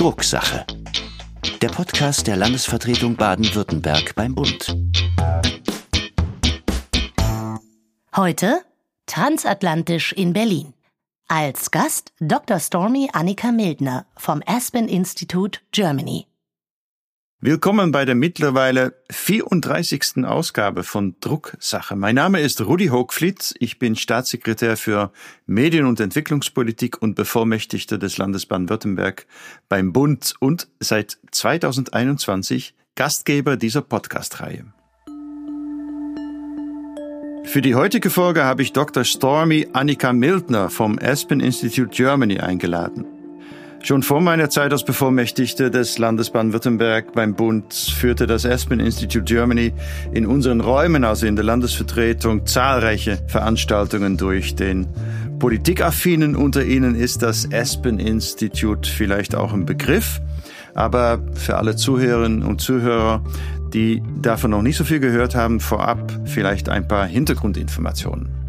Drucksache. Der Podcast der Landesvertretung Baden-Württemberg beim Bund. Heute Transatlantisch in Berlin. Als Gast Dr. Stormy Annika Mildner vom Aspen Institute Germany. Willkommen bei der mittlerweile 34. Ausgabe von Drucksache. Mein Name ist Rudi Hochfliet. Ich bin Staatssekretär für Medien- und Entwicklungspolitik und Bevollmächtigter des Landes Baden-Württemberg beim Bund und seit 2021 Gastgeber dieser Podcast-Reihe. Für die heutige Folge habe ich Dr. Stormy Annika Mildner vom Aspen Institute Germany eingeladen. Schon vor meiner Zeit als Bevollmächtigte des Landes Baden-Württemberg beim Bund führte das Aspen Institute Germany in unseren Räumen, also in der Landesvertretung, zahlreiche Veranstaltungen durch. Den Politikaffinen unter Ihnen ist das Aspen Institute vielleicht auch ein Begriff. Aber für alle Zuhörerinnen und Zuhörer, die davon noch nicht so viel gehört haben, vorab vielleicht ein paar Hintergrundinformationen.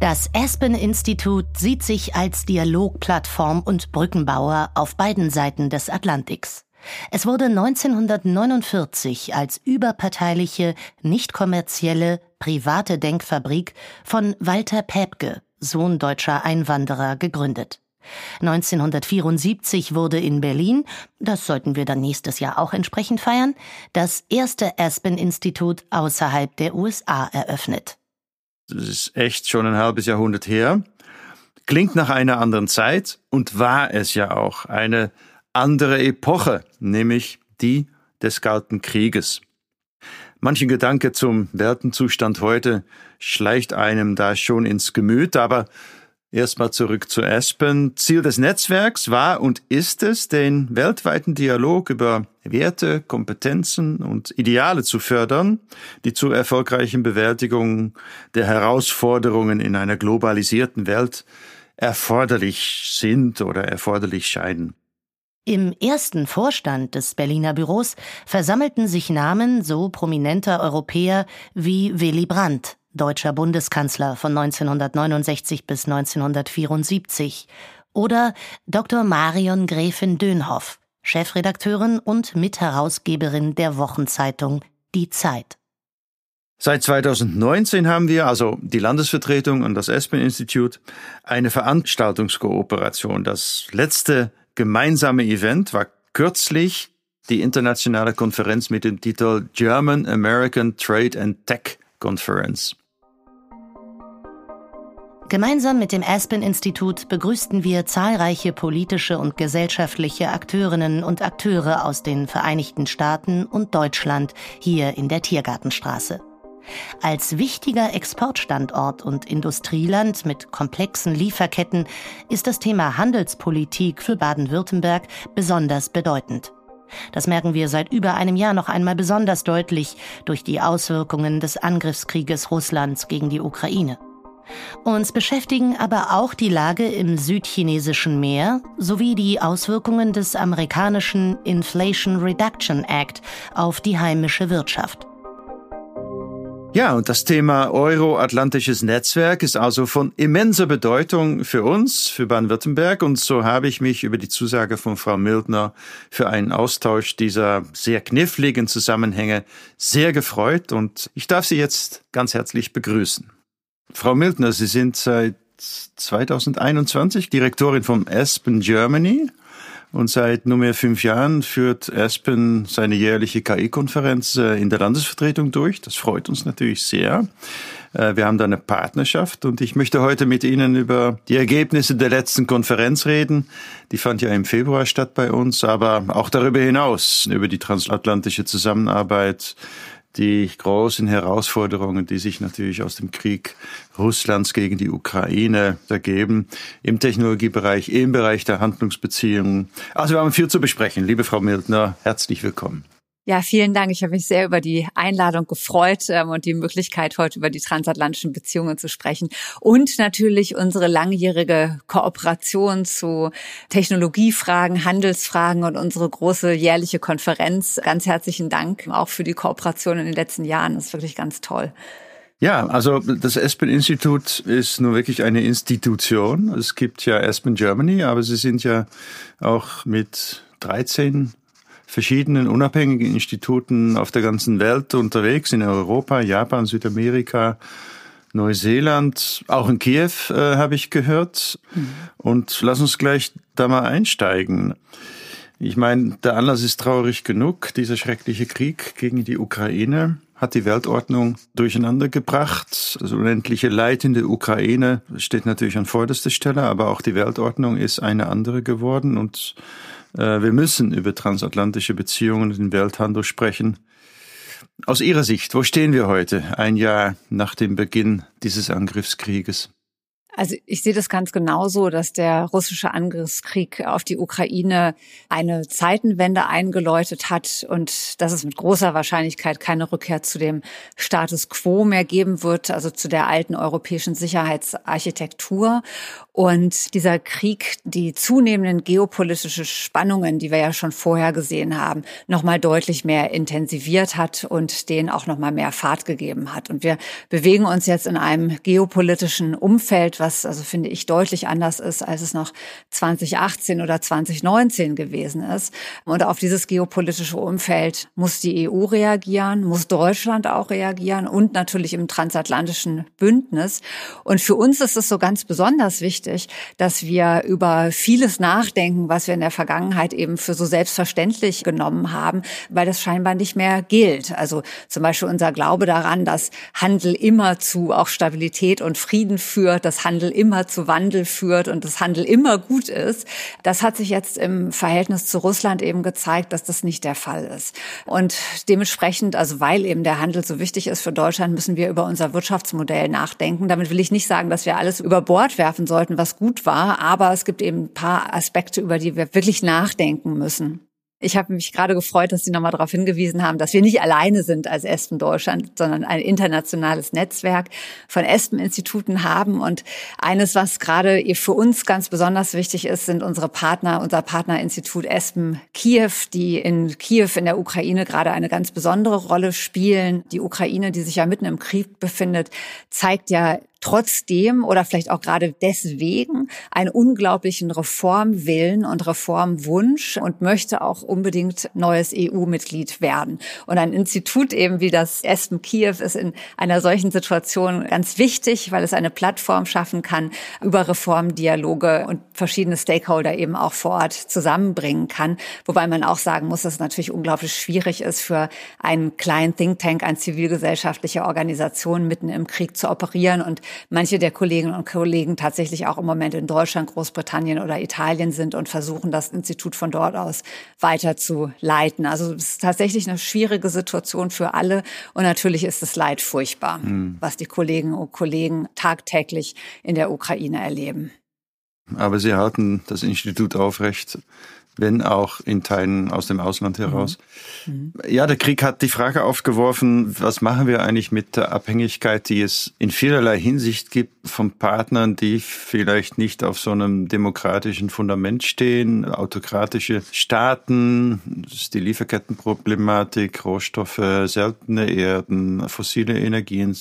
Das Aspen-Institut sieht sich als Dialogplattform und Brückenbauer auf beiden Seiten des Atlantiks. Es wurde 1949 als überparteiliche, nicht kommerzielle, private Denkfabrik von Walter Päbke, Sohn deutscher Einwanderer, gegründet. 1974 wurde in Berlin, das sollten wir dann nächstes Jahr auch entsprechend feiern, das erste Aspen-Institut außerhalb der USA eröffnet. Das ist echt schon ein halbes Jahrhundert her. Klingt nach einer anderen Zeit und war es ja auch eine andere Epoche, nämlich die des Kalten Krieges. Manchen Gedanke zum Wertenzustand heute schleicht einem da schon ins Gemüt, aber Erstmal zurück zu Aspen. Ziel des Netzwerks war und ist es, den weltweiten Dialog über Werte, Kompetenzen und Ideale zu fördern, die zur erfolgreichen Bewältigung der Herausforderungen in einer globalisierten Welt erforderlich sind oder erforderlich scheinen. Im ersten Vorstand des Berliner Büros versammelten sich Namen so prominenter Europäer wie Willy Brandt, deutscher Bundeskanzler von 1969 bis 1974, oder Dr. Marion Gräfin Dönhoff, Chefredakteurin und Mitherausgeberin der Wochenzeitung Die Zeit. Seit 2019 haben wir, also die Landesvertretung und das Aspen Institute, eine Veranstaltungskooperation. Das letzte gemeinsame Event war kürzlich die internationale Konferenz mit dem Titel German American Trade and Tech Conference. Gemeinsam mit dem Aspen-Institut begrüßten wir zahlreiche politische und gesellschaftliche Akteurinnen und Akteure aus den Vereinigten Staaten und Deutschland hier in der Tiergartenstraße. Als wichtiger Exportstandort und Industrieland mit komplexen Lieferketten ist das Thema Handelspolitik für Baden-Württemberg besonders bedeutend. Das merken wir seit über einem Jahr noch einmal besonders deutlich durch die Auswirkungen des Angriffskrieges Russlands gegen die Ukraine. Uns beschäftigen aber auch die Lage im südchinesischen Meer sowie die Auswirkungen des amerikanischen Inflation Reduction Act auf die heimische Wirtschaft. Ja, und das Thema Euro-Atlantisches Netzwerk ist also von immenser Bedeutung für uns, für Baden-Württemberg. Und so habe ich mich über die Zusage von Frau Mildner für einen Austausch dieser sehr kniffligen Zusammenhänge sehr gefreut. Und ich darf Sie jetzt ganz herzlich begrüßen. Frau Mildner, Sie sind seit 2021 Direktorin vom Aspen Germany und seit nunmehr fünf Jahren führt Aspen seine jährliche KI-Konferenz äh, in der Landesvertretung durch. Das freut uns natürlich sehr. Äh, wir haben da eine Partnerschaft und ich möchte heute mit Ihnen über die Ergebnisse der letzten Konferenz reden. Die fand ja im Februar statt bei uns, aber auch darüber hinaus über die transatlantische Zusammenarbeit die großen Herausforderungen, die sich natürlich aus dem Krieg Russlands gegen die Ukraine ergeben, im Technologiebereich, im Bereich der Handlungsbeziehungen. Also wir haben viel zu besprechen. Liebe Frau Mildner, herzlich willkommen. Ja, vielen Dank. Ich habe mich sehr über die Einladung gefreut ähm, und die Möglichkeit, heute über die transatlantischen Beziehungen zu sprechen und natürlich unsere langjährige Kooperation zu Technologiefragen, Handelsfragen und unsere große jährliche Konferenz. Ganz herzlichen Dank auch für die Kooperation in den letzten Jahren. Das ist wirklich ganz toll. Ja, also das Aspen-Institut ist nur wirklich eine Institution. Es gibt ja Aspen Germany, aber sie sind ja auch mit 13 verschiedenen unabhängigen Instituten auf der ganzen Welt unterwegs, in Europa, Japan, Südamerika, Neuseeland, auch in Kiew äh, habe ich gehört. Mhm. Und lass uns gleich da mal einsteigen. Ich meine, der Anlass ist traurig genug. Dieser schreckliche Krieg gegen die Ukraine hat die Weltordnung durcheinander gebracht. Das unendliche Leid in der Ukraine steht natürlich an vorderster Stelle, aber auch die Weltordnung ist eine andere geworden und wir müssen über transatlantische Beziehungen und den Welthandel sprechen. Aus Ihrer Sicht, wo stehen wir heute, ein Jahr nach dem Beginn dieses Angriffskrieges? Also ich sehe das ganz genauso, dass der russische Angriffskrieg auf die Ukraine eine Zeitenwende eingeläutet hat und dass es mit großer Wahrscheinlichkeit keine Rückkehr zu dem Status quo mehr geben wird, also zu der alten europäischen Sicherheitsarchitektur. Und dieser Krieg, die zunehmenden geopolitische Spannungen, die wir ja schon vorher gesehen haben, nochmal deutlich mehr intensiviert hat und denen auch nochmal mehr Fahrt gegeben hat. Und wir bewegen uns jetzt in einem geopolitischen Umfeld, was also finde ich deutlich anders ist, als es noch 2018 oder 2019 gewesen ist. Und auf dieses geopolitische Umfeld muss die EU reagieren, muss Deutschland auch reagieren und natürlich im transatlantischen Bündnis. Und für uns ist es so ganz besonders wichtig, dass wir über vieles nachdenken, was wir in der Vergangenheit eben für so selbstverständlich genommen haben, weil das scheinbar nicht mehr gilt. Also zum Beispiel unser Glaube daran, dass Handel immer zu auch Stabilität und Frieden führt, dass Handel Handel immer zu Wandel führt und das Handel immer gut ist. Das hat sich jetzt im Verhältnis zu Russland eben gezeigt, dass das nicht der Fall ist. Und dementsprechend, also weil eben der Handel so wichtig ist für Deutschland, müssen wir über unser Wirtschaftsmodell nachdenken. Damit will ich nicht sagen, dass wir alles über Bord werfen sollten, was gut war, aber es gibt eben ein paar Aspekte, über die wir wirklich nachdenken müssen. Ich habe mich gerade gefreut, dass Sie nochmal darauf hingewiesen haben, dass wir nicht alleine sind als Espen Deutschland, sondern ein internationales Netzwerk von Espen-Instituten haben. Und eines, was gerade für uns ganz besonders wichtig ist, sind unsere Partner, unser Partnerinstitut Espen Kiew, die in Kiew in der Ukraine gerade eine ganz besondere Rolle spielen. Die Ukraine, die sich ja mitten im Krieg befindet, zeigt ja trotzdem oder vielleicht auch gerade deswegen einen unglaublichen Reformwillen und Reformwunsch und möchte auch unbedingt neues EU-Mitglied werden. Und ein Institut eben wie das Espen Kiew ist in einer solchen Situation ganz wichtig, weil es eine Plattform schaffen kann, über Reformdialoge und verschiedene Stakeholder eben auch vor Ort zusammenbringen kann. Wobei man auch sagen muss, dass es natürlich unglaublich schwierig ist für einen kleinen Think Tank, eine zivilgesellschaftliche Organisation mitten im Krieg zu operieren und manche der Kolleginnen und Kollegen tatsächlich auch im Moment in Deutschland, Großbritannien oder Italien sind und versuchen, das Institut von dort aus weiter zu leiten. Also es ist tatsächlich eine schwierige Situation für alle und natürlich ist das Leid furchtbar, mhm. was die Kolleginnen und Kollegen tagtäglich in der Ukraine erleben. Aber Sie halten das Institut aufrecht wenn auch in Teilen aus dem Ausland heraus. Mhm. Ja, der Krieg hat die Frage aufgeworfen, was machen wir eigentlich mit der Abhängigkeit, die es in vielerlei Hinsicht gibt von Partnern, die vielleicht nicht auf so einem demokratischen Fundament stehen, autokratische Staaten, das ist die Lieferkettenproblematik, Rohstoffe, seltene Erden, fossile Energien.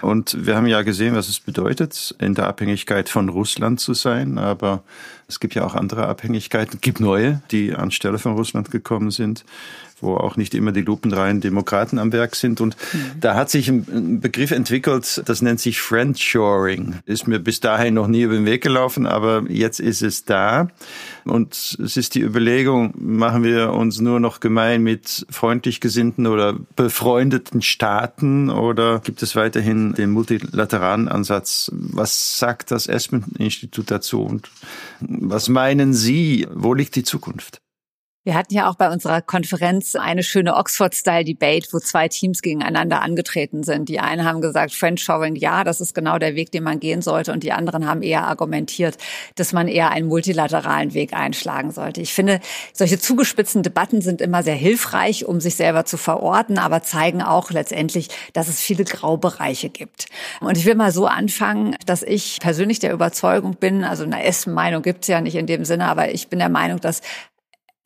Und wir haben ja gesehen, was es bedeutet, in der Abhängigkeit von Russland zu sein, aber es gibt ja auch andere Abhängigkeiten, es gibt neue, die anstelle von Russland gekommen sind wo auch nicht immer die lupenreinen Demokraten am Werk sind. Und mhm. da hat sich ein Begriff entwickelt, das nennt sich Friendshoring. Ist mir bis dahin noch nie über den Weg gelaufen, aber jetzt ist es da. Und es ist die Überlegung, machen wir uns nur noch gemein mit freundlich gesinnten oder befreundeten Staaten oder gibt es weiterhin den multilateralen Ansatz? Was sagt das Espen-Institut dazu und was meinen Sie, wo liegt die Zukunft? Wir hatten ja auch bei unserer Konferenz eine schöne Oxford-Style-Debate, wo zwei Teams gegeneinander angetreten sind. Die einen haben gesagt, Friendshoring, ja, das ist genau der Weg, den man gehen sollte. Und die anderen haben eher argumentiert, dass man eher einen multilateralen Weg einschlagen sollte. Ich finde, solche zugespitzten Debatten sind immer sehr hilfreich, um sich selber zu verorten, aber zeigen auch letztendlich, dass es viele Graubereiche gibt. Und ich will mal so anfangen, dass ich persönlich der Überzeugung bin, also eine Essen-Meinung gibt es ja nicht in dem Sinne, aber ich bin der Meinung, dass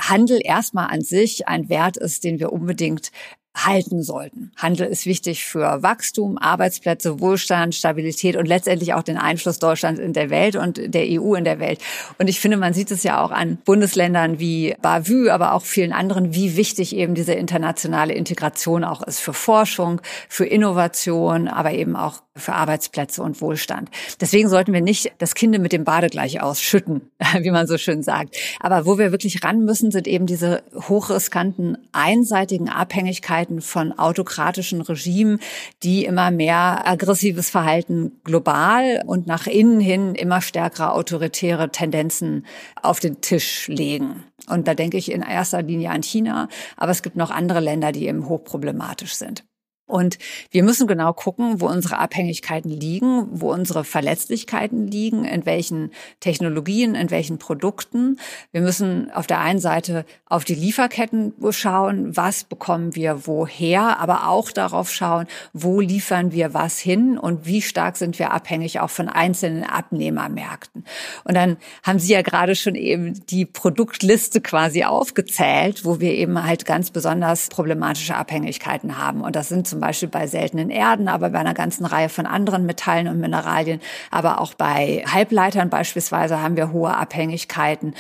Handel erstmal an sich ein Wert ist, den wir unbedingt halten sollten. Handel ist wichtig für Wachstum, Arbeitsplätze, Wohlstand, Stabilität und letztendlich auch den Einfluss Deutschlands in der Welt und der EU in der Welt. Und ich finde, man sieht es ja auch an Bundesländern wie Bavü, aber auch vielen anderen, wie wichtig eben diese internationale Integration auch ist für Forschung, für Innovation, aber eben auch für Arbeitsplätze und Wohlstand. Deswegen sollten wir nicht das Kind mit dem Bade gleich ausschütten, wie man so schön sagt. Aber wo wir wirklich ran müssen, sind eben diese hochriskanten, einseitigen Abhängigkeiten von autokratischen Regimen, die immer mehr aggressives Verhalten global und nach innen hin immer stärkere autoritäre Tendenzen auf den Tisch legen. Und da denke ich in erster Linie an China, aber es gibt noch andere Länder, die eben hochproblematisch sind. Und wir müssen genau gucken, wo unsere Abhängigkeiten liegen, wo unsere Verletzlichkeiten liegen, in welchen Technologien, in welchen Produkten. Wir müssen auf der einen Seite auf die Lieferketten schauen, was bekommen wir woher, aber auch darauf schauen, wo liefern wir was hin und wie stark sind wir abhängig auch von einzelnen Abnehmermärkten. Und dann haben Sie ja gerade schon eben die Produktliste quasi aufgezählt, wo wir eben halt ganz besonders problematische Abhängigkeiten haben. Und das sind zum Beispiel bei seltenen Erden, aber bei einer ganzen Reihe von anderen Metallen und Mineralien, aber auch bei Halbleitern beispielsweise haben wir hohe Abhängigkeiten.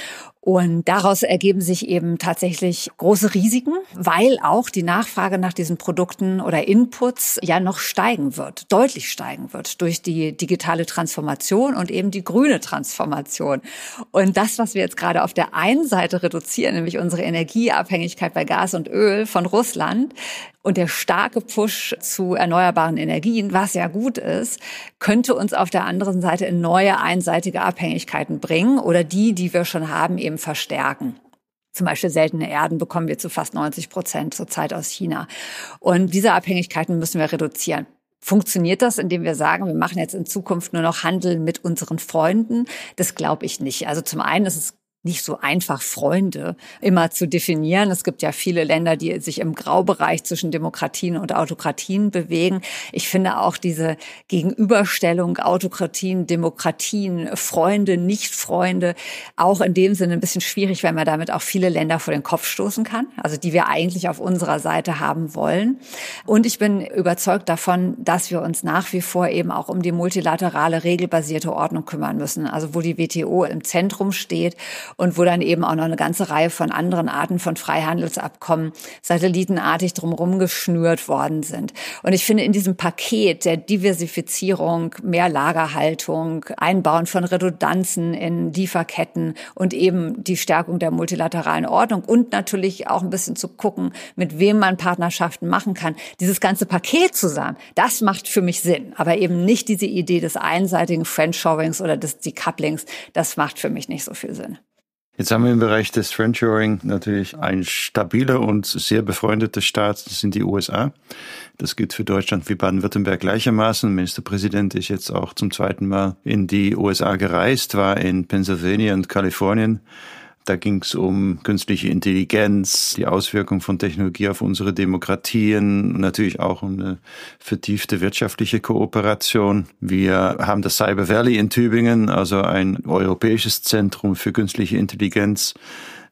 Und daraus ergeben sich eben tatsächlich große Risiken, weil auch die Nachfrage nach diesen Produkten oder Inputs ja noch steigen wird, deutlich steigen wird durch die digitale Transformation und eben die grüne Transformation. Und das, was wir jetzt gerade auf der einen Seite reduzieren, nämlich unsere Energieabhängigkeit bei Gas und Öl von Russland, und der starke Push zu erneuerbaren Energien, was ja gut ist, könnte uns auf der anderen Seite in neue einseitige Abhängigkeiten bringen oder die, die wir schon haben, eben verstärken. Zum Beispiel seltene Erden bekommen wir zu fast 90 Prozent zurzeit aus China. Und diese Abhängigkeiten müssen wir reduzieren. Funktioniert das, indem wir sagen, wir machen jetzt in Zukunft nur noch Handel mit unseren Freunden? Das glaube ich nicht. Also zum einen ist es nicht so einfach Freunde immer zu definieren. Es gibt ja viele Länder, die sich im Graubereich zwischen Demokratien und Autokratien bewegen. Ich finde auch diese Gegenüberstellung Autokratien, Demokratien, Freunde, Nicht-Freunde auch in dem Sinne ein bisschen schwierig, weil man damit auch viele Länder vor den Kopf stoßen kann, also die wir eigentlich auf unserer Seite haben wollen. Und ich bin überzeugt davon, dass wir uns nach wie vor eben auch um die multilaterale, regelbasierte Ordnung kümmern müssen, also wo die WTO im Zentrum steht und wo dann eben auch noch eine ganze Reihe von anderen Arten von Freihandelsabkommen satellitenartig drumherum geschnürt worden sind. Und ich finde in diesem Paket der Diversifizierung, mehr Lagerhaltung, Einbauen von Redundanzen in Lieferketten und eben die Stärkung der multilateralen Ordnung und natürlich auch ein bisschen zu gucken, mit wem man Partnerschaften machen kann. Dieses ganze Paket zusammen, das macht für mich Sinn. Aber eben nicht diese Idee des einseitigen Friendshorings oder des Decouplings, das macht für mich nicht so viel Sinn. Jetzt haben wir im Bereich des Friendshoring natürlich ein stabiler und sehr befreundeter Staat, das sind die USA. Das gilt für Deutschland wie Baden-Württemberg gleichermaßen. Ministerpräsident ist jetzt auch zum zweiten Mal in die USA gereist, war in Pennsylvania und Kalifornien da ging es um künstliche Intelligenz, die Auswirkung von Technologie auf unsere Demokratien, natürlich auch um eine vertiefte wirtschaftliche Kooperation. Wir haben das Cyber Valley in Tübingen, also ein europäisches Zentrum für künstliche Intelligenz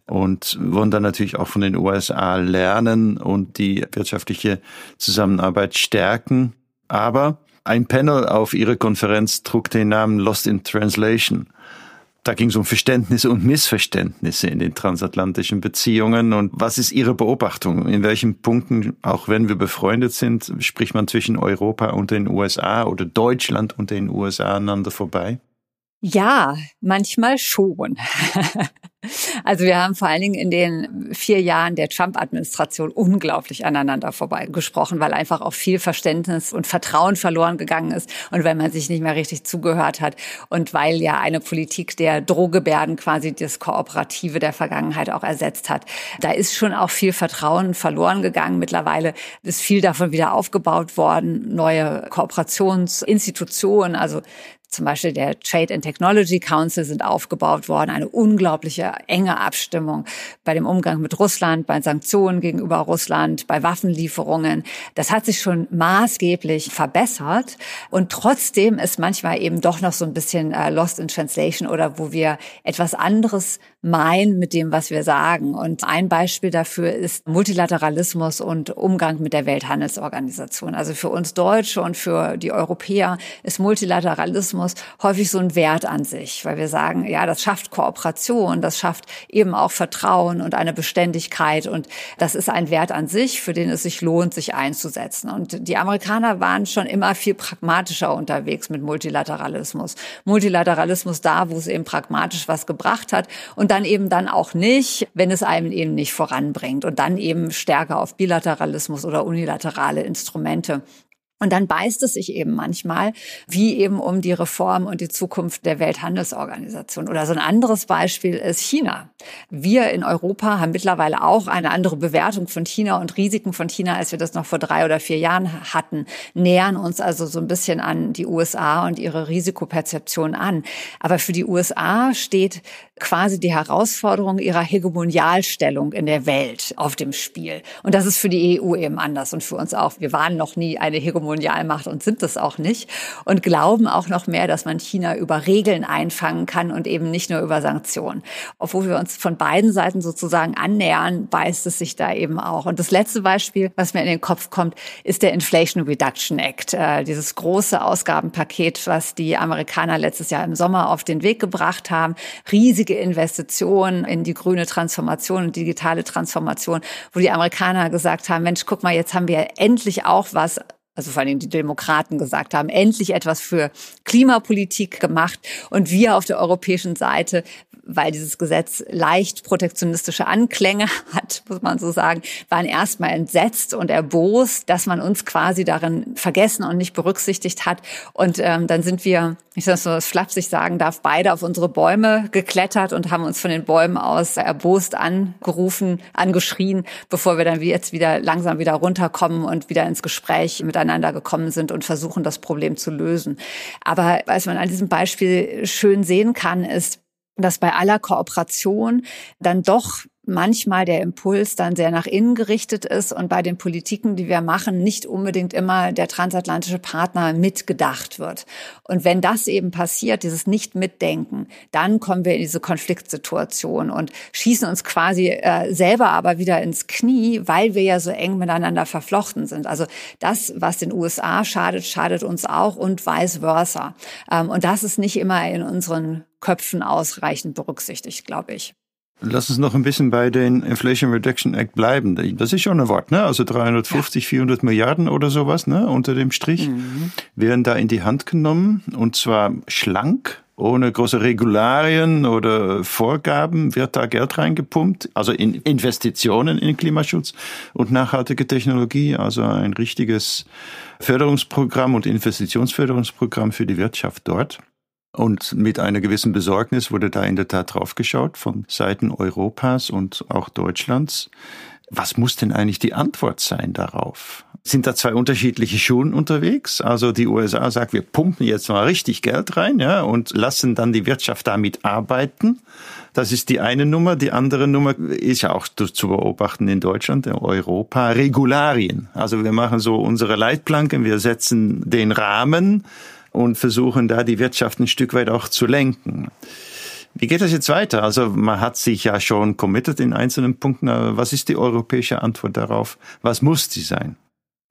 und wollen dann natürlich auch von den USA lernen und die wirtschaftliche Zusammenarbeit stärken. Aber ein Panel auf ihrer Konferenz trug den Namen Lost in Translation. Da ging es um Verständnisse und Missverständnisse in den transatlantischen Beziehungen. Und was ist Ihre Beobachtung? In welchen Punkten, auch wenn wir befreundet sind, spricht man zwischen Europa und den USA oder Deutschland und den USA aneinander vorbei? Ja, manchmal schon. Also wir haben vor allen Dingen in den vier Jahren der Trump-Administration unglaublich aneinander vorbeigesprochen, weil einfach auch viel Verständnis und Vertrauen verloren gegangen ist und weil man sich nicht mehr richtig zugehört hat und weil ja eine Politik der Drohgebärden quasi das Kooperative der Vergangenheit auch ersetzt hat. Da ist schon auch viel Vertrauen verloren gegangen. Mittlerweile ist viel davon wieder aufgebaut worden, neue Kooperationsinstitutionen, also zum Beispiel der Trade and Technology Council sind aufgebaut worden, eine unglaubliche enge Abstimmung bei dem Umgang mit Russland, bei Sanktionen gegenüber Russland, bei Waffenlieferungen. Das hat sich schon maßgeblich verbessert und trotzdem ist manchmal eben doch noch so ein bisschen äh, lost in translation oder wo wir etwas anderes meinen mit dem, was wir sagen. Und ein Beispiel dafür ist Multilateralismus und Umgang mit der Welthandelsorganisation. Also für uns Deutsche und für die Europäer ist Multilateralismus häufig so ein Wert an sich, weil wir sagen, ja, das schafft Kooperation, das schafft eben auch Vertrauen und eine Beständigkeit und das ist ein Wert an sich, für den es sich lohnt, sich einzusetzen. Und die Amerikaner waren schon immer viel pragmatischer unterwegs mit Multilateralismus. Multilateralismus da, wo es eben pragmatisch was gebracht hat und dann eben dann auch nicht, wenn es einem eben nicht voranbringt und dann eben stärker auf Bilateralismus oder unilaterale Instrumente und dann beißt es sich eben manchmal, wie eben um die Reform und die Zukunft der Welthandelsorganisation. Oder so ein anderes Beispiel ist China. Wir in Europa haben mittlerweile auch eine andere Bewertung von China und Risiken von China, als wir das noch vor drei oder vier Jahren hatten, nähern uns also so ein bisschen an die USA und ihre Risikoperzeption an. Aber für die USA steht quasi die Herausforderung ihrer Hegemonialstellung in der Welt auf dem Spiel. Und das ist für die EU eben anders und für uns auch. Wir waren noch nie eine Hegemonialmacht und sind es auch nicht und glauben auch noch mehr, dass man China über Regeln einfangen kann und eben nicht nur über Sanktionen. Obwohl wir uns von beiden Seiten sozusagen annähern, beißt es sich da eben auch. Und das letzte Beispiel, was mir in den Kopf kommt, ist der Inflation Reduction Act, äh, dieses große Ausgabenpaket, was die Amerikaner letztes Jahr im Sommer auf den Weg gebracht haben. Riesige riesige Investition in die grüne Transformation und digitale Transformation, wo die Amerikaner gesagt haben, Mensch, guck mal, jetzt haben wir endlich auch was also vor allem die Demokraten gesagt haben, endlich etwas für Klimapolitik gemacht. Und wir auf der europäischen Seite weil dieses Gesetz leicht protektionistische Anklänge hat, muss man so sagen, waren erstmal entsetzt und erbost, dass man uns quasi darin vergessen und nicht berücksichtigt hat. Und ähm, dann sind wir, ich das so flapsig sagen darf, beide auf unsere Bäume geklettert und haben uns von den Bäumen aus erbost angerufen, angeschrien, bevor wir dann jetzt wieder langsam wieder runterkommen und wieder ins Gespräch miteinander gekommen sind und versuchen, das Problem zu lösen. Aber was man an diesem Beispiel schön sehen kann, ist, dass bei aller Kooperation dann doch manchmal der Impuls dann sehr nach innen gerichtet ist und bei den Politiken, die wir machen, nicht unbedingt immer der transatlantische Partner mitgedacht wird. Und wenn das eben passiert, dieses Nicht-Mitdenken, dann kommen wir in diese Konfliktsituation und schießen uns quasi äh, selber aber wieder ins Knie, weil wir ja so eng miteinander verflochten sind. Also das, was den USA schadet, schadet uns auch und vice versa. Ähm, und das ist nicht immer in unseren Köpfen ausreichend berücksichtigt, glaube ich. Lass uns noch ein bisschen bei den Inflation Reduction Act bleiben. Das ist schon ein Wort, ne? Also 350, ja. 400 Milliarden oder sowas, ne? Unter dem Strich mhm. werden da in die Hand genommen und zwar schlank, ohne große Regularien oder Vorgaben wird da Geld reingepumpt, also in Investitionen in Klimaschutz und nachhaltige Technologie, also ein richtiges Förderungsprogramm und Investitionsförderungsprogramm für die Wirtschaft dort. Und mit einer gewissen Besorgnis wurde da in der Tat draufgeschaut von Seiten Europas und auch Deutschlands. Was muss denn eigentlich die Antwort sein darauf? Sind da zwei unterschiedliche Schulen unterwegs? Also die USA sagt, wir pumpen jetzt mal richtig Geld rein, ja, und lassen dann die Wirtschaft damit arbeiten. Das ist die eine Nummer. Die andere Nummer ist ja auch zu beobachten in Deutschland, in Europa. Regularien. Also wir machen so unsere Leitplanken, wir setzen den Rahmen und versuchen da die Wirtschaft ein Stück weit auch zu lenken. Wie geht das jetzt weiter? Also man hat sich ja schon committed in einzelnen Punkten. Was ist die europäische Antwort darauf? Was muss die sein?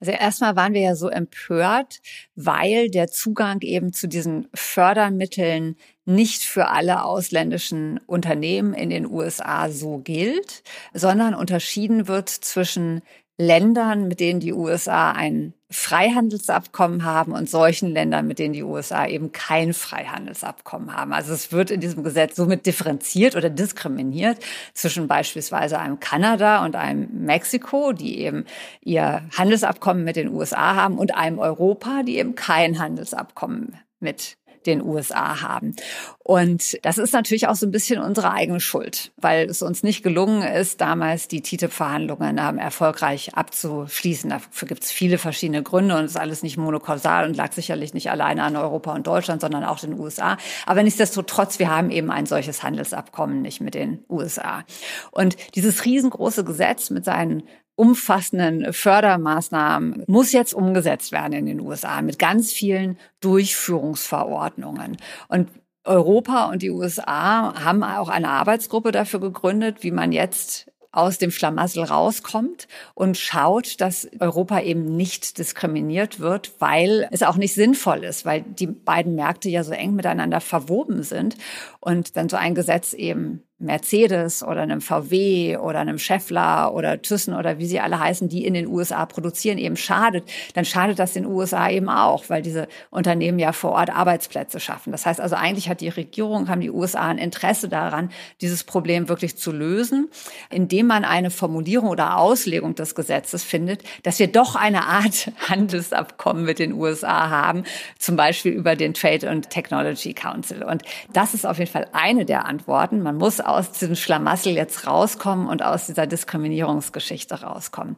Also erstmal waren wir ja so empört, weil der Zugang eben zu diesen Fördermitteln nicht für alle ausländischen Unternehmen in den USA so gilt, sondern unterschieden wird zwischen Ländern, mit denen die USA ein Freihandelsabkommen haben und solchen Ländern, mit denen die USA eben kein Freihandelsabkommen haben. Also es wird in diesem Gesetz somit differenziert oder diskriminiert zwischen beispielsweise einem Kanada und einem Mexiko, die eben ihr Handelsabkommen mit den USA haben und einem Europa, die eben kein Handelsabkommen mit den USA haben. Und das ist natürlich auch so ein bisschen unsere eigene Schuld, weil es uns nicht gelungen ist, damals die TTIP-Verhandlungen erfolgreich abzuschließen. Dafür gibt es viele verschiedene Gründe und es ist alles nicht monokausal und lag sicherlich nicht alleine an Europa und Deutschland, sondern auch den USA. Aber nichtsdestotrotz, wir haben eben ein solches Handelsabkommen nicht mit den USA. Und dieses riesengroße Gesetz mit seinen umfassenden Fördermaßnahmen muss jetzt umgesetzt werden in den USA mit ganz vielen Durchführungsverordnungen. Und Europa und die USA haben auch eine Arbeitsgruppe dafür gegründet, wie man jetzt aus dem Schlamassel rauskommt und schaut, dass Europa eben nicht diskriminiert wird, weil es auch nicht sinnvoll ist, weil die beiden Märkte ja so eng miteinander verwoben sind. Und wenn so ein Gesetz eben Mercedes oder einem VW oder einem Scheffler oder Thyssen oder wie sie alle heißen, die in den USA produzieren, eben schadet, dann schadet das den USA eben auch, weil diese Unternehmen ja vor Ort Arbeitsplätze schaffen. Das heißt also, eigentlich hat die Regierung, haben die USA ein Interesse daran, dieses Problem wirklich zu lösen, indem man eine Formulierung oder Auslegung des Gesetzes findet, dass wir doch eine Art Handelsabkommen mit den USA haben, zum Beispiel über den Trade and Technology Council. Und das ist auf jeden Fall eine der Antworten. Man muss aus diesem Schlamassel jetzt rauskommen und aus dieser Diskriminierungsgeschichte rauskommen.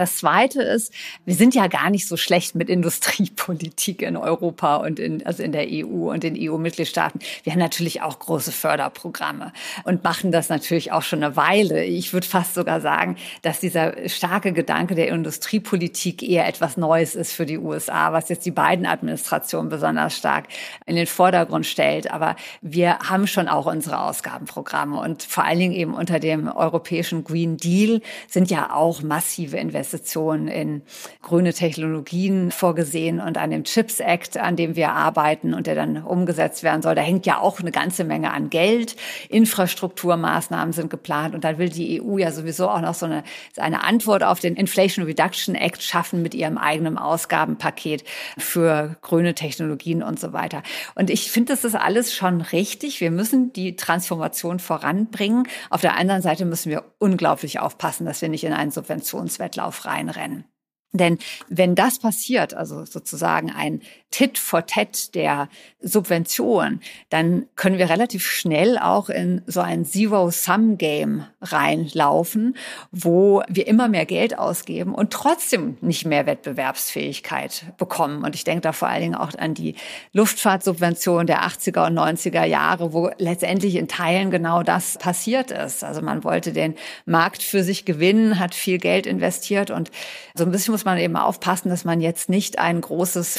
Das Zweite ist, wir sind ja gar nicht so schlecht mit Industriepolitik in Europa und in, also in der EU und den EU-Mitgliedstaaten. Wir haben natürlich auch große Förderprogramme und machen das natürlich auch schon eine Weile. Ich würde fast sogar sagen, dass dieser starke Gedanke der Industriepolitik eher etwas Neues ist für die USA, was jetzt die beiden Administrationen besonders stark in den Vordergrund stellt. Aber wir haben schon auch unsere Ausgabenprogramme und vor allen Dingen eben unter dem europäischen Green Deal sind ja auch massive Investitionen Investitionen in grüne Technologien vorgesehen und an dem Chips Act, an dem wir arbeiten und der dann umgesetzt werden soll. Da hängt ja auch eine ganze Menge an Geld. Infrastrukturmaßnahmen sind geplant und dann will die EU ja sowieso auch noch so eine, eine Antwort auf den Inflation Reduction Act schaffen mit ihrem eigenen Ausgabenpaket für grüne Technologien und so weiter. Und ich finde, das ist alles schon richtig. Wir müssen die Transformation voranbringen. Auf der anderen Seite müssen wir unglaublich aufpassen, dass wir nicht in einen Subventionswettlauf reinrennen. Denn wenn das passiert, also sozusagen ein Tit for Tat der Subvention, dann können wir relativ schnell auch in so ein Zero-Sum-Game reinlaufen, wo wir immer mehr Geld ausgeben und trotzdem nicht mehr Wettbewerbsfähigkeit bekommen. Und ich denke da vor allen Dingen auch an die Luftfahrtsubvention der 80er und 90er Jahre, wo letztendlich in Teilen genau das passiert ist. Also man wollte den Markt für sich gewinnen, hat viel Geld investiert und so ein bisschen muss man eben aufpassen, dass man jetzt nicht ein großes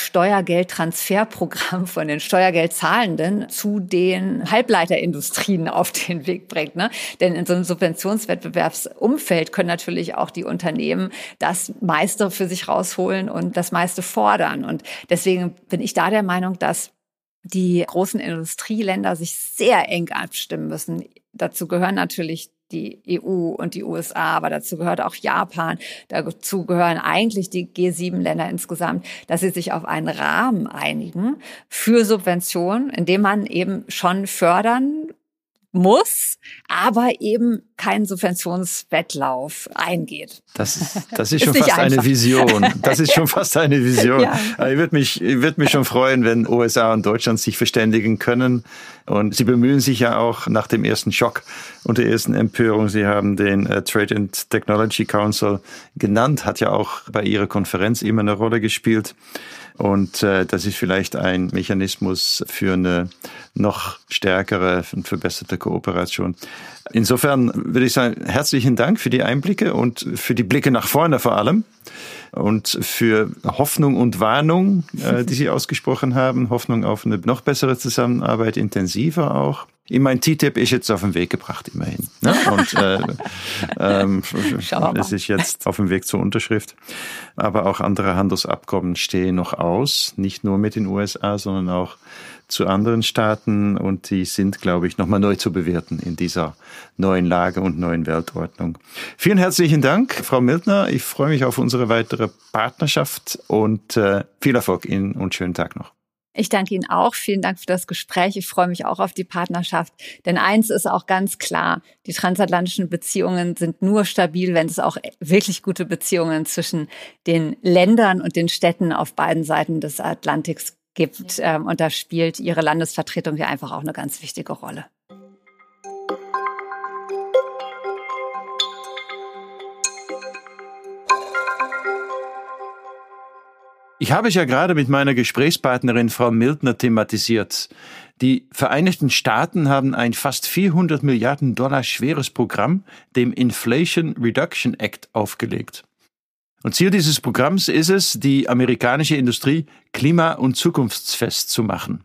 Steuergeldtransferprogramm von den Steuergeldzahlenden zu den Halbleiterindustrien auf den Weg bringt. Ne? Denn in so einem Subventionswettbewerbsumfeld können natürlich auch die Unternehmen das meiste für sich rausholen und das meiste fordern. Und deswegen bin ich da der Meinung, dass die großen Industrieländer sich sehr eng abstimmen müssen. Dazu gehören natürlich die EU und die USA, aber dazu gehört auch Japan, dazu gehören eigentlich die G7-Länder insgesamt, dass sie sich auf einen Rahmen einigen für Subventionen, indem man eben schon fördern muss, aber eben keinen Subventionswettlauf eingeht. Das ist, das ist schon ist fast einfach. eine Vision. Das ist schon fast eine Vision. ja. Ich würde mich, ich würde mich schon freuen, wenn USA und Deutschland sich verständigen können. Und sie bemühen sich ja auch nach dem ersten Schock und der ersten Empörung. Sie haben den uh, Trade and Technology Council genannt, hat ja auch bei ihrer Konferenz immer eine Rolle gespielt. Und äh, das ist vielleicht ein Mechanismus für eine noch stärkere und verbesserte Kooperation. Insofern würde ich sagen, herzlichen Dank für die Einblicke und für die Blicke nach vorne vor allem und für Hoffnung und Warnung, äh, die Sie ausgesprochen haben. Hoffnung auf eine noch bessere Zusammenarbeit, intensiver auch. Ich mein TTIP ist jetzt auf den Weg gebracht, immerhin. Ne? Und äh, ähm, es ist jetzt auf dem Weg zur Unterschrift. Aber auch andere Handelsabkommen stehen noch aus, nicht nur mit den USA, sondern auch zu anderen Staaten und die sind, glaube ich, nochmal neu zu bewerten in dieser neuen Lage und neuen Weltordnung. Vielen herzlichen Dank, Frau Mildner. Ich freue mich auf unsere weitere Partnerschaft und äh, viel Erfolg Ihnen und schönen Tag noch. Ich danke Ihnen auch. Vielen Dank für das Gespräch. Ich freue mich auch auf die Partnerschaft. Denn eins ist auch ganz klar, die transatlantischen Beziehungen sind nur stabil, wenn es auch wirklich gute Beziehungen zwischen den Ländern und den Städten auf beiden Seiten des Atlantiks gibt. Ähm, und da spielt Ihre Landesvertretung ja einfach auch eine ganz wichtige Rolle. Ich habe es ja gerade mit meiner Gesprächspartnerin Frau Mildner thematisiert. Die Vereinigten Staaten haben ein fast 400 Milliarden Dollar schweres Programm, dem Inflation Reduction Act, aufgelegt. Und Ziel dieses Programms ist es, die amerikanische Industrie klima- und zukunftsfest zu machen.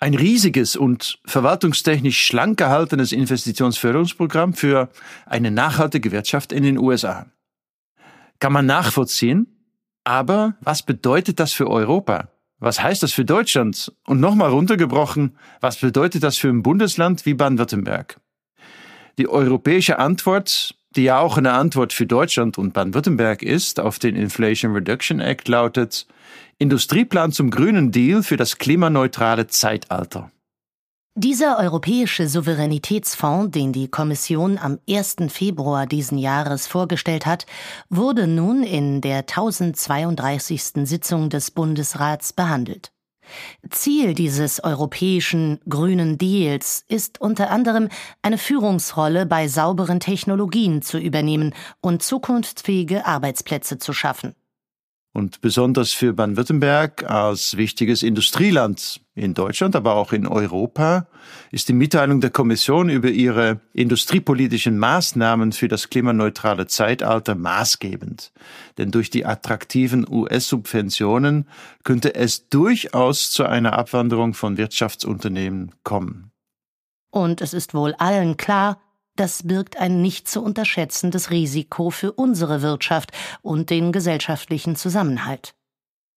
Ein riesiges und verwaltungstechnisch schlank gehaltenes Investitionsförderungsprogramm für eine nachhaltige Wirtschaft in den USA. Kann man nachvollziehen? Aber was bedeutet das für Europa? Was heißt das für Deutschland? Und nochmal runtergebrochen, was bedeutet das für ein Bundesland wie Baden-Württemberg? Die europäische Antwort, die ja auch eine Antwort für Deutschland und Baden-Württemberg ist, auf den Inflation Reduction Act lautet Industrieplan zum grünen Deal für das klimaneutrale Zeitalter. Dieser europäische Souveränitätsfonds, den die Kommission am 1. Februar diesen Jahres vorgestellt hat, wurde nun in der 1032. Sitzung des Bundesrats behandelt. Ziel dieses europäischen grünen Deals ist unter anderem eine Führungsrolle bei sauberen Technologien zu übernehmen und zukunftsfähige Arbeitsplätze zu schaffen. Und besonders für Baden-Württemberg als wichtiges Industrieland in Deutschland, aber auch in Europa, ist die Mitteilung der Kommission über ihre industriepolitischen Maßnahmen für das klimaneutrale Zeitalter maßgebend. Denn durch die attraktiven US-Subventionen könnte es durchaus zu einer Abwanderung von Wirtschaftsunternehmen kommen. Und es ist wohl allen klar, das birgt ein nicht zu unterschätzendes Risiko für unsere Wirtschaft und den gesellschaftlichen Zusammenhalt.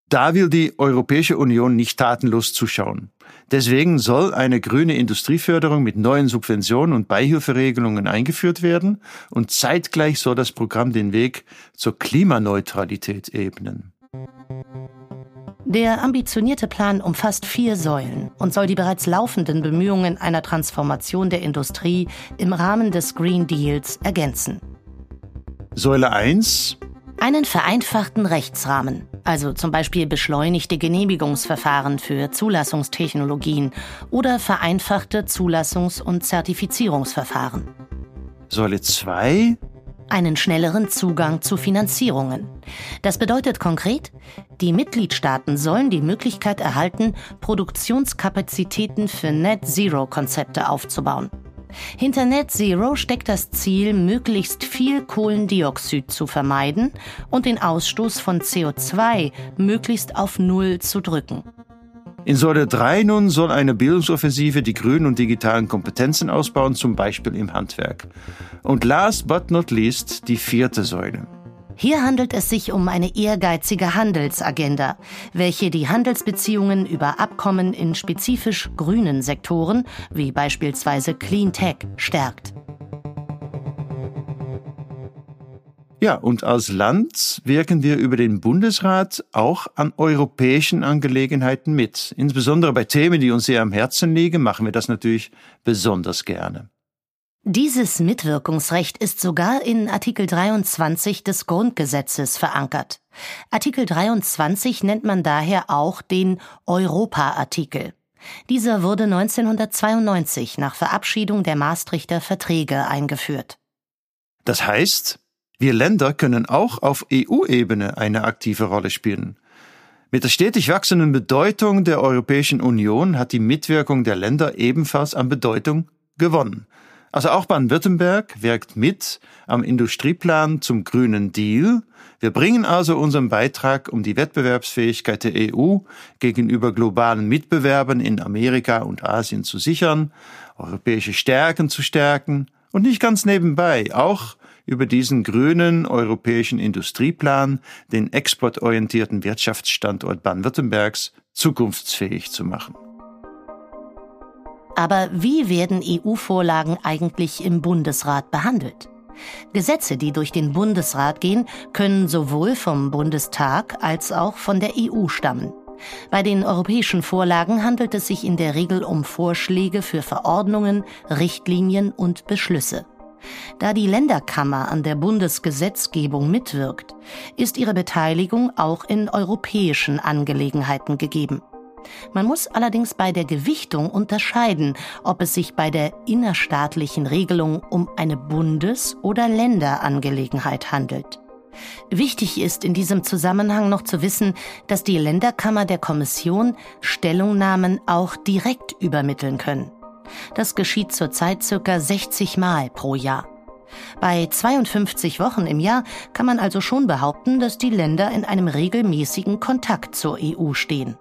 Da will die Europäische Union nicht tatenlos zuschauen. Deswegen soll eine grüne Industrieförderung mit neuen Subventionen und Beihilferegelungen eingeführt werden und zeitgleich soll das Programm den Weg zur Klimaneutralität ebnen. Der ambitionierte Plan umfasst vier Säulen und soll die bereits laufenden Bemühungen einer Transformation der Industrie im Rahmen des Green Deals ergänzen. Säule 1 einen vereinfachten Rechtsrahmen, also zum Beispiel beschleunigte Genehmigungsverfahren für Zulassungstechnologien oder vereinfachte Zulassungs- und Zertifizierungsverfahren. Säule 2 einen schnelleren Zugang zu Finanzierungen. Das bedeutet konkret, die Mitgliedstaaten sollen die Möglichkeit erhalten, Produktionskapazitäten für Net-Zero-Konzepte aufzubauen. Hinter Net Zero steckt das Ziel, möglichst viel Kohlendioxid zu vermeiden und den Ausstoß von CO2 möglichst auf Null zu drücken. In Säule 3 nun soll eine Bildungsoffensive die grünen und digitalen Kompetenzen ausbauen, zum Beispiel im Handwerk. Und last but not least die vierte Säule. Hier handelt es sich um eine ehrgeizige Handelsagenda, welche die Handelsbeziehungen über Abkommen in spezifisch grünen Sektoren, wie beispielsweise Clean Tech, stärkt. Ja, und als Land wirken wir über den Bundesrat auch an europäischen Angelegenheiten mit. Insbesondere bei Themen, die uns sehr am Herzen liegen, machen wir das natürlich besonders gerne. Dieses Mitwirkungsrecht ist sogar in Artikel 23 des Grundgesetzes verankert. Artikel 23 nennt man daher auch den Europa-Artikel. Dieser wurde 1992 nach Verabschiedung der Maastrichter Verträge eingeführt. Das heißt, wir Länder können auch auf EU-Ebene eine aktive Rolle spielen. Mit der stetig wachsenden Bedeutung der Europäischen Union hat die Mitwirkung der Länder ebenfalls an Bedeutung gewonnen. Also auch Baden-Württemberg wirkt mit am Industrieplan zum grünen Deal. Wir bringen also unseren Beitrag, um die Wettbewerbsfähigkeit der EU gegenüber globalen Mitbewerbern in Amerika und Asien zu sichern, europäische Stärken zu stärken und nicht ganz nebenbei auch über diesen grünen europäischen Industrieplan den exportorientierten Wirtschaftsstandort Baden-Württembergs zukunftsfähig zu machen. Aber wie werden EU-Vorlagen eigentlich im Bundesrat behandelt? Gesetze, die durch den Bundesrat gehen, können sowohl vom Bundestag als auch von der EU stammen. Bei den europäischen Vorlagen handelt es sich in der Regel um Vorschläge für Verordnungen, Richtlinien und Beschlüsse. Da die Länderkammer an der Bundesgesetzgebung mitwirkt, ist ihre Beteiligung auch in europäischen Angelegenheiten gegeben. Man muss allerdings bei der Gewichtung unterscheiden, ob es sich bei der innerstaatlichen Regelung um eine Bundes- oder Länderangelegenheit handelt. Wichtig ist in diesem Zusammenhang noch zu wissen, dass die Länderkammer der Kommission Stellungnahmen auch direkt übermitteln können. Das geschieht zurzeit circa 60 Mal pro Jahr. Bei 52 Wochen im Jahr kann man also schon behaupten, dass die Länder in einem regelmäßigen Kontakt zur EU stehen.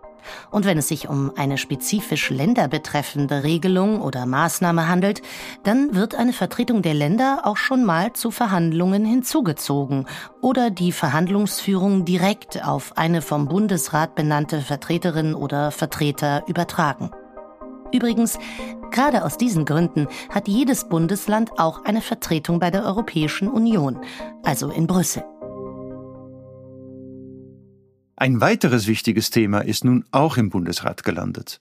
Und wenn es sich um eine spezifisch länderbetreffende Regelung oder Maßnahme handelt, dann wird eine Vertretung der Länder auch schon mal zu Verhandlungen hinzugezogen oder die Verhandlungsführung direkt auf eine vom Bundesrat benannte Vertreterin oder Vertreter übertragen. Übrigens, gerade aus diesen Gründen hat jedes Bundesland auch eine Vertretung bei der Europäischen Union, also in Brüssel. Ein weiteres wichtiges Thema ist nun auch im Bundesrat gelandet.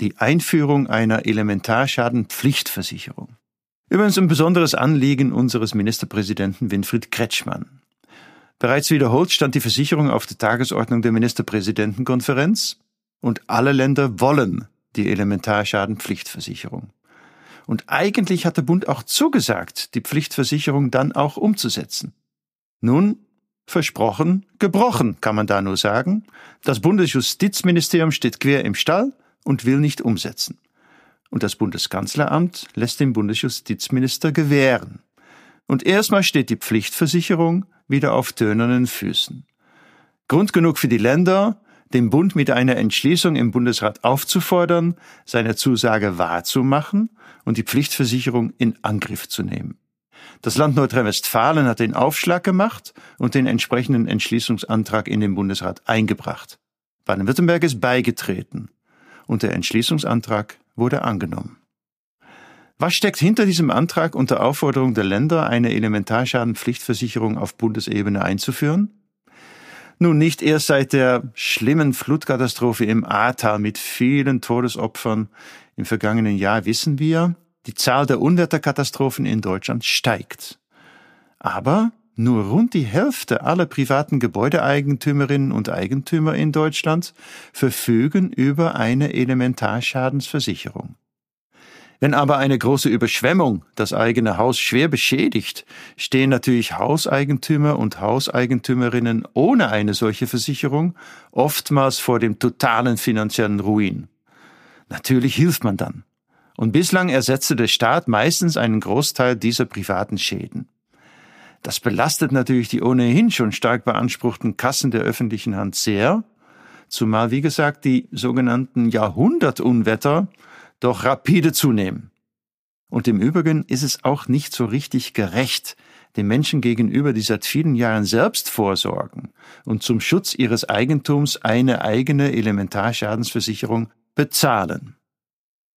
Die Einführung einer Elementarschadenpflichtversicherung. Übrigens ein besonderes Anliegen unseres Ministerpräsidenten Winfried Kretschmann. Bereits wiederholt stand die Versicherung auf der Tagesordnung der Ministerpräsidentenkonferenz und alle Länder wollen die Elementarschadenpflichtversicherung. Und eigentlich hat der Bund auch zugesagt, die Pflichtversicherung dann auch umzusetzen. Nun Versprochen, gebrochen, kann man da nur sagen. Das Bundesjustizministerium steht quer im Stall und will nicht umsetzen. Und das Bundeskanzleramt lässt den Bundesjustizminister gewähren. Und erstmal steht die Pflichtversicherung wieder auf tönernen Füßen. Grund genug für die Länder, den Bund mit einer Entschließung im Bundesrat aufzufordern, seine Zusage wahrzumachen und die Pflichtversicherung in Angriff zu nehmen. Das Land Nordrhein-Westfalen hat den Aufschlag gemacht und den entsprechenden Entschließungsantrag in den Bundesrat eingebracht. Baden-Württemberg ist beigetreten und der Entschließungsantrag wurde angenommen. Was steckt hinter diesem Antrag unter Aufforderung der Länder, eine Elementarschadenpflichtversicherung auf Bundesebene einzuführen? Nun, nicht erst seit der schlimmen Flutkatastrophe im Ahrtal mit vielen Todesopfern im vergangenen Jahr wissen wir, die Zahl der Unwetterkatastrophen in Deutschland steigt. Aber nur rund die Hälfte aller privaten Gebäudeeigentümerinnen und Eigentümer in Deutschland verfügen über eine Elementarschadensversicherung. Wenn aber eine große Überschwemmung das eigene Haus schwer beschädigt, stehen natürlich Hauseigentümer und Hauseigentümerinnen ohne eine solche Versicherung oftmals vor dem totalen finanziellen Ruin. Natürlich hilft man dann und bislang ersetzte der Staat meistens einen Großteil dieser privaten Schäden. Das belastet natürlich die ohnehin schon stark beanspruchten Kassen der öffentlichen Hand sehr, zumal, wie gesagt, die sogenannten Jahrhundertunwetter doch rapide zunehmen. Und im Übrigen ist es auch nicht so richtig gerecht, den Menschen gegenüber, die seit vielen Jahren selbst vorsorgen und zum Schutz ihres Eigentums eine eigene Elementarschadensversicherung bezahlen.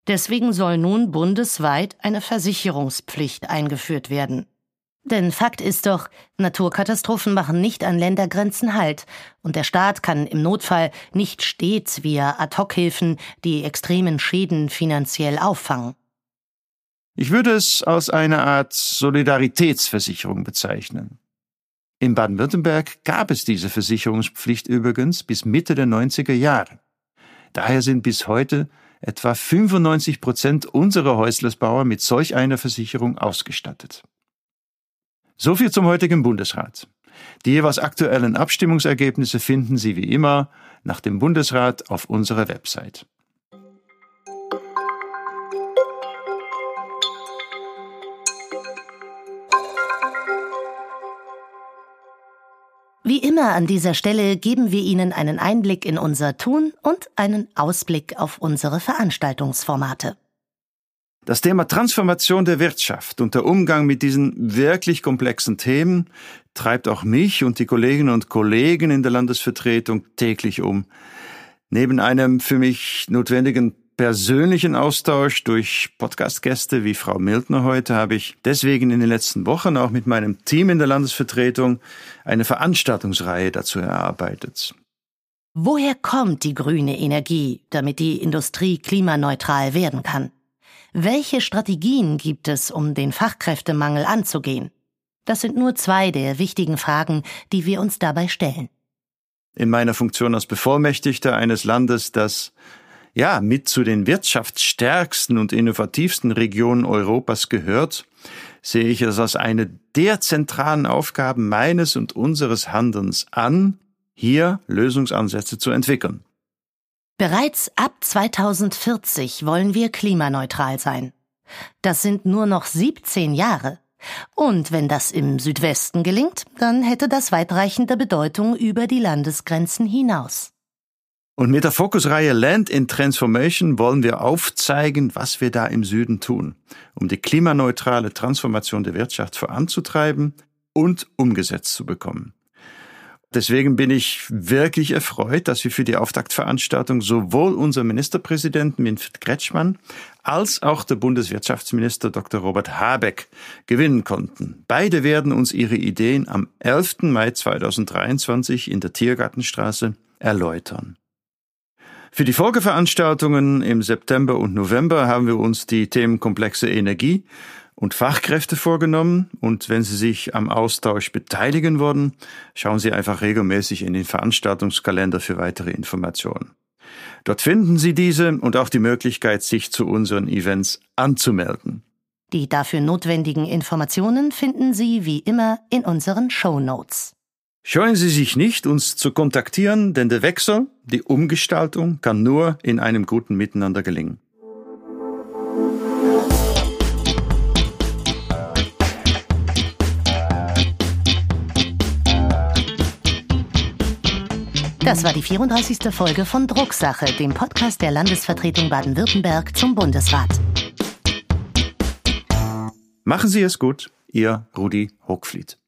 Deswegen soll nun bundesweit eine Versicherungspflicht eingeführt werden. Denn Fakt ist doch, Naturkatastrophen machen nicht an Ländergrenzen Halt, und der Staat kann im Notfall nicht stets via Ad-hoc-Hilfen die extremen Schäden finanziell auffangen. Ich würde es als eine Art Solidaritätsversicherung bezeichnen. In Baden-Württemberg gab es diese Versicherungspflicht übrigens bis Mitte der 90er Jahre. Daher sind bis heute etwa 95 Prozent unserer Häuslersbauer mit solch einer Versicherung ausgestattet. So viel zum heutigen Bundesrat. Die jeweils aktuellen Abstimmungsergebnisse finden Sie wie immer nach dem Bundesrat auf unserer Website. Wie immer an dieser Stelle geben wir Ihnen einen Einblick in unser Tun und einen Ausblick auf unsere Veranstaltungsformate. Das Thema Transformation der Wirtschaft und der Umgang mit diesen wirklich komplexen Themen treibt auch mich und die Kolleginnen und Kollegen in der Landesvertretung täglich um. Neben einem für mich notwendigen persönlichen Austausch durch Podcastgäste wie Frau Mildner heute habe ich deswegen in den letzten Wochen auch mit meinem Team in der Landesvertretung eine Veranstaltungsreihe dazu erarbeitet. Woher kommt die grüne Energie, damit die Industrie klimaneutral werden kann? Welche Strategien gibt es, um den Fachkräftemangel anzugehen? Das sind nur zwei der wichtigen Fragen, die wir uns dabei stellen. In meiner Funktion als Bevollmächtigter eines Landes, das ja mit zu den wirtschaftsstärksten und innovativsten Regionen Europas gehört, sehe ich es als eine der zentralen Aufgaben meines und unseres Handelns an, hier Lösungsansätze zu entwickeln. Bereits ab 2040 wollen wir klimaneutral sein. Das sind nur noch 17 Jahre. Und wenn das im Südwesten gelingt, dann hätte das weitreichende Bedeutung über die Landesgrenzen hinaus. Und mit der Fokusreihe Land in Transformation wollen wir aufzeigen, was wir da im Süden tun, um die klimaneutrale Transformation der Wirtschaft voranzutreiben und umgesetzt zu bekommen. Deswegen bin ich wirklich erfreut, dass wir für die Auftaktveranstaltung sowohl unser Ministerpräsidenten Winfried Kretschmann als auch der Bundeswirtschaftsminister Dr. Robert Habeck gewinnen konnten. Beide werden uns ihre Ideen am 11. Mai 2023 in der Tiergartenstraße erläutern. Für die Folgeveranstaltungen im September und November haben wir uns die Themenkomplexe Energie und Fachkräfte vorgenommen und wenn Sie sich am Austausch beteiligen wollen, schauen Sie einfach regelmäßig in den Veranstaltungskalender für weitere Informationen. Dort finden Sie diese und auch die Möglichkeit, sich zu unseren Events anzumelden. Die dafür notwendigen Informationen finden Sie wie immer in unseren Show Notes. Scheuen Sie sich nicht, uns zu kontaktieren, denn der Wechsel, die Umgestaltung kann nur in einem guten Miteinander gelingen. Das war die 34. Folge von Drucksache, dem Podcast der Landesvertretung Baden-Württemberg zum Bundesrat. Machen Sie es gut, Ihr Rudi Hochfliet.